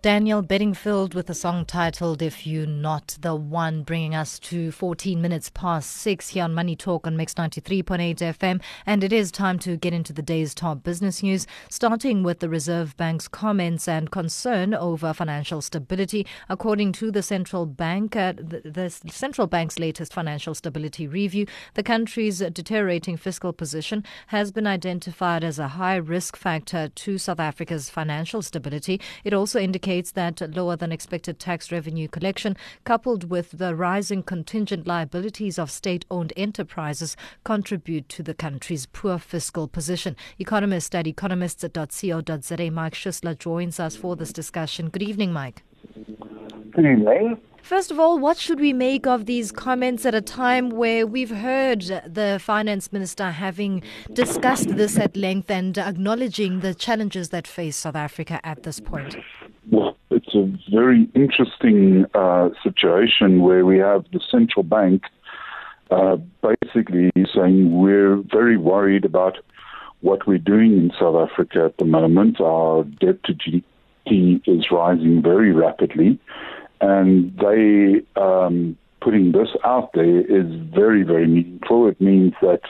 Daniel Bedingfield with a song titled If You're Not the One, bringing us to 14 minutes past 6 here on Money Talk on Mix 93.8 FM. And it is time to get into the day's top business news, starting with the Reserve Bank's comments and concern over financial stability. According to the central bank, uh, the, the central bank's latest financial stability review, the country's deteriorating fiscal position has been identified as a high risk factor to South Africa's financial stability. It also indicates indicates that lower than expected tax revenue collection, coupled with the rising contingent liabilities of state owned enterprises, contribute to the country's poor fiscal position. Economist at economists.co.za, Mike Schussler, joins us for this discussion. Good evening, Mike. Good evening. First of all, what should we make of these comments at a time where we've heard the finance minister having discussed this at length and acknowledging the challenges that face South Africa at this point? A very interesting uh, situation where we have the central bank uh, basically saying we're very worried about what we're doing in South Africa at the moment. Our debt to GDP is rising very rapidly, and they um, putting this out there is very, very meaningful. It means that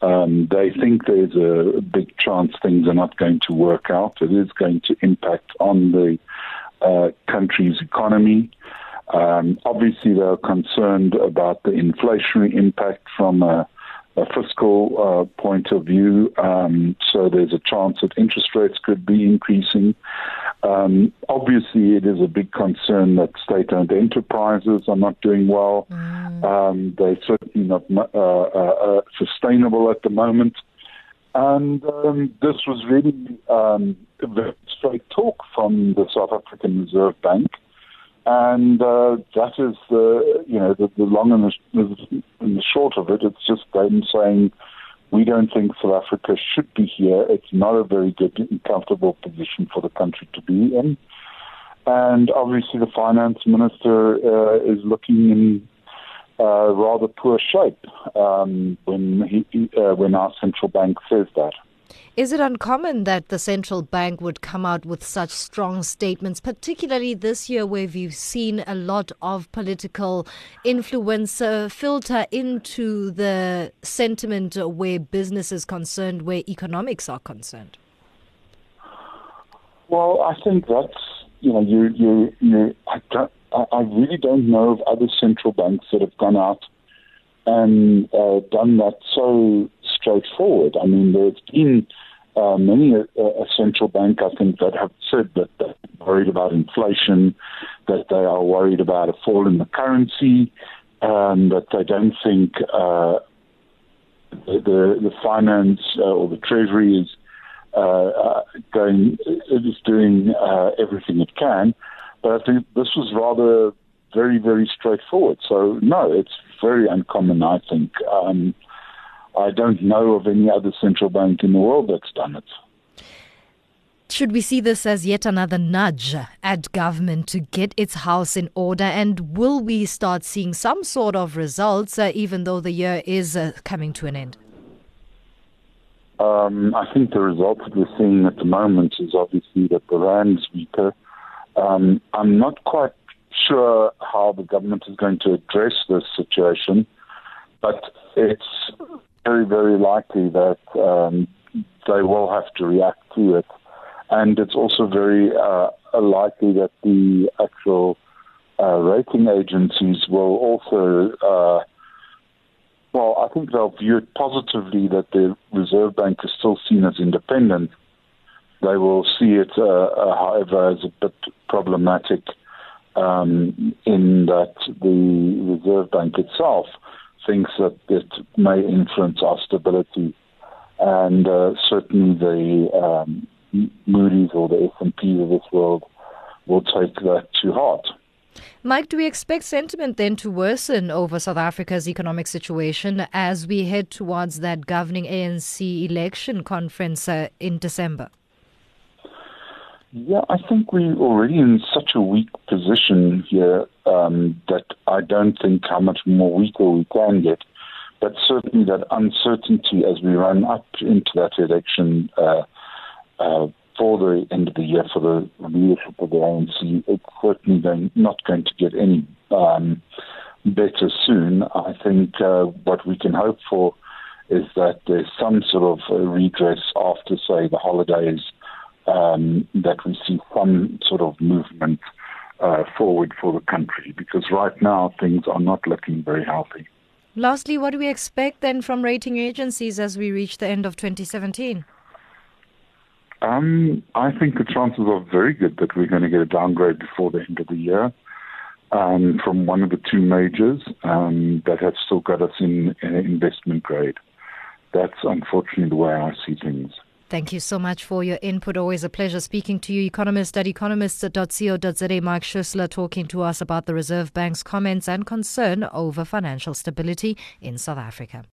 um, they think there's a big chance things are not going to work out. It is going to impact on the uh, country's economy. Um, obviously, they're concerned about the inflationary impact from a, a fiscal uh, point of view. Um, so there's a chance that interest rates could be increasing. Um, obviously, it is a big concern that state-owned enterprises are not doing well. Mm. Um, they're certainly not uh, uh, uh, sustainable at the moment. And um, this was really um, very straight talk from the South African Reserve Bank. And uh, that is the, you know, the, the long and the, and the short of it. It's just them saying, we don't think South Africa should be here. It's not a very good and comfortable position for the country to be in. And obviously, the finance minister uh, is looking in uh, rather poor shape um, when he, uh, when our central bank says that. Is it uncommon that the central bank would come out with such strong statements, particularly this year where we've seen a lot of political influence filter into the sentiment where business is concerned, where economics are concerned? Well, I think that's, you know, you, you, you, I, I really don't know of other central banks that have gone out and uh, done that so straightforward. I mean, there's been uh, many a, a, central bank, I think, that have said that they're worried about inflation, that they are worried about a fall in the currency, um, that they don't think uh, the, the, the finance uh, or the treasury is uh, uh, going is doing uh, everything it can. But I think this was rather very very straightforward. So no, it's very uncommon. I think. Um, I don't know of any other central bank in the world that's done it. Should we see this as yet another nudge at government to get its house in order? And will we start seeing some sort of results, uh, even though the year is uh, coming to an end? Um, I think the results that we're seeing at the moment is obviously that the rand is weaker. Um, I'm not quite sure how the government is going to address this situation, but it's very, very likely that um, they will have to react to it. And it's also very uh, likely that the actual uh, rating agencies will also, uh, well, I think they'll view it positively that the Reserve Bank is still seen as independent. They will see it, uh, uh, however, as a bit problematic um, in that the Reserve Bank itself thinks that it may influence our stability, and uh, certainly the um, Moody's or the S&P of this world will take that to heart. Mike, do we expect sentiment then to worsen over South Africa's economic situation as we head towards that governing ANC election conference uh, in December? Yeah, I think we're already in such a weak position here um, that I don't think how much more weaker we can get. But certainly that uncertainty as we run up into that election uh, uh, for the end of the year for the leadership of the ANC. It's certainly going, not going to get any um, better soon. I think uh, what we can hope for is that there's some sort of redress after, say, the holidays, um, that we see some sort of movement uh, forward for the country, because right now things are not looking very healthy. Lastly, what do we expect then from rating agencies as we reach the end of 2017? Um, I think the chances are very good that we're going to get a downgrade before the end of the year um, from one of the two majors um, that have still got us in, in investment grade. That's unfortunately the way I see things. Thank you so much for your input. Always a pleasure speaking to you. Economist at economists.co.za, Mark Schussler, talking to us about the Reserve Bank's comments and concern over financial stability in South Africa.